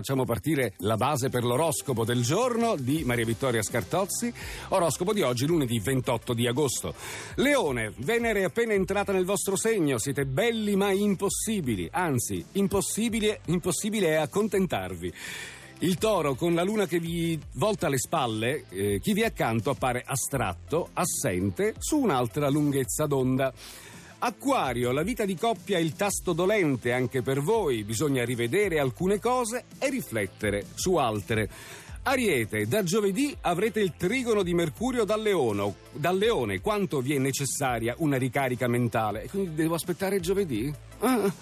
Facciamo partire la base per l'oroscopo del giorno di Maria Vittoria Scartozzi. Oroscopo di oggi, lunedì 28 di agosto. Leone, Venere è appena entrata nel vostro segno. Siete belli ma impossibili. Anzi, impossibile, impossibile è accontentarvi. Il toro con la luna che vi volta le spalle, eh, chi vi è accanto appare astratto, assente, su un'altra lunghezza d'onda. Acquario, la vita di coppia è il tasto dolente anche per voi, bisogna rivedere alcune cose e riflettere su altre. Ariete, da giovedì avrete il trigono di Mercurio dal leone, dal leone quanto vi è necessaria una ricarica mentale. Quindi devo aspettare giovedì? Ah.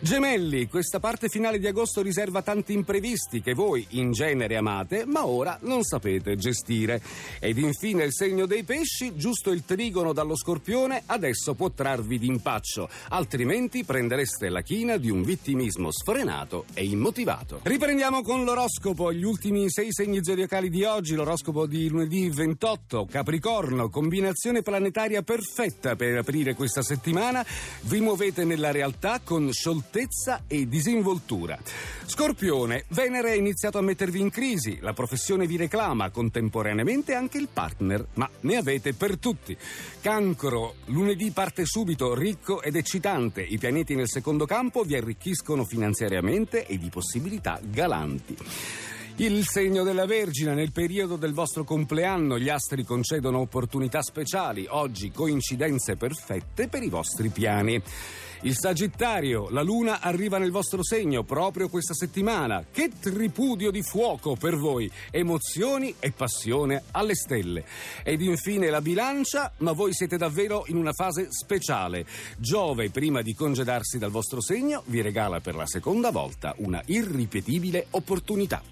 Gemelli, questa parte finale di agosto riserva tanti imprevisti che voi in genere amate, ma ora non sapete gestire. Ed infine il segno dei pesci, giusto il trigono dallo scorpione, adesso può trarvi d'impaccio, altrimenti prendereste la china di un vittimismo sfrenato e immotivato. Riprendiamo con l'oroscopo, gli ultimi sei segni zodiacali di oggi, l'oroscopo di lunedì 28, Capricorno, combinazione planetaria perfetta per aprire questa settimana, vi muovete nella realtà con scioltezza e disinvoltura. Scorpione, Venere ha iniziato a mettervi in crisi, la professione vi reclama, contemporaneamente anche il partner, ma ne avete per tutti. Cancro, lunedì parte subito, ricco ed eccitante, i pianeti nel secondo campo vi arricchiscono finanziariamente e di possibilità galanti. Il segno della Vergine, nel periodo del vostro compleanno gli astri concedono opportunità speciali, oggi coincidenze perfette per i vostri piani. Il Sagittario, la Luna arriva nel vostro segno proprio questa settimana. Che tripudio di fuoco per voi, emozioni e passione alle stelle. Ed infine la Bilancia, ma voi siete davvero in una fase speciale. Giove, prima di congedarsi dal vostro segno, vi regala per la seconda volta una irripetibile opportunità.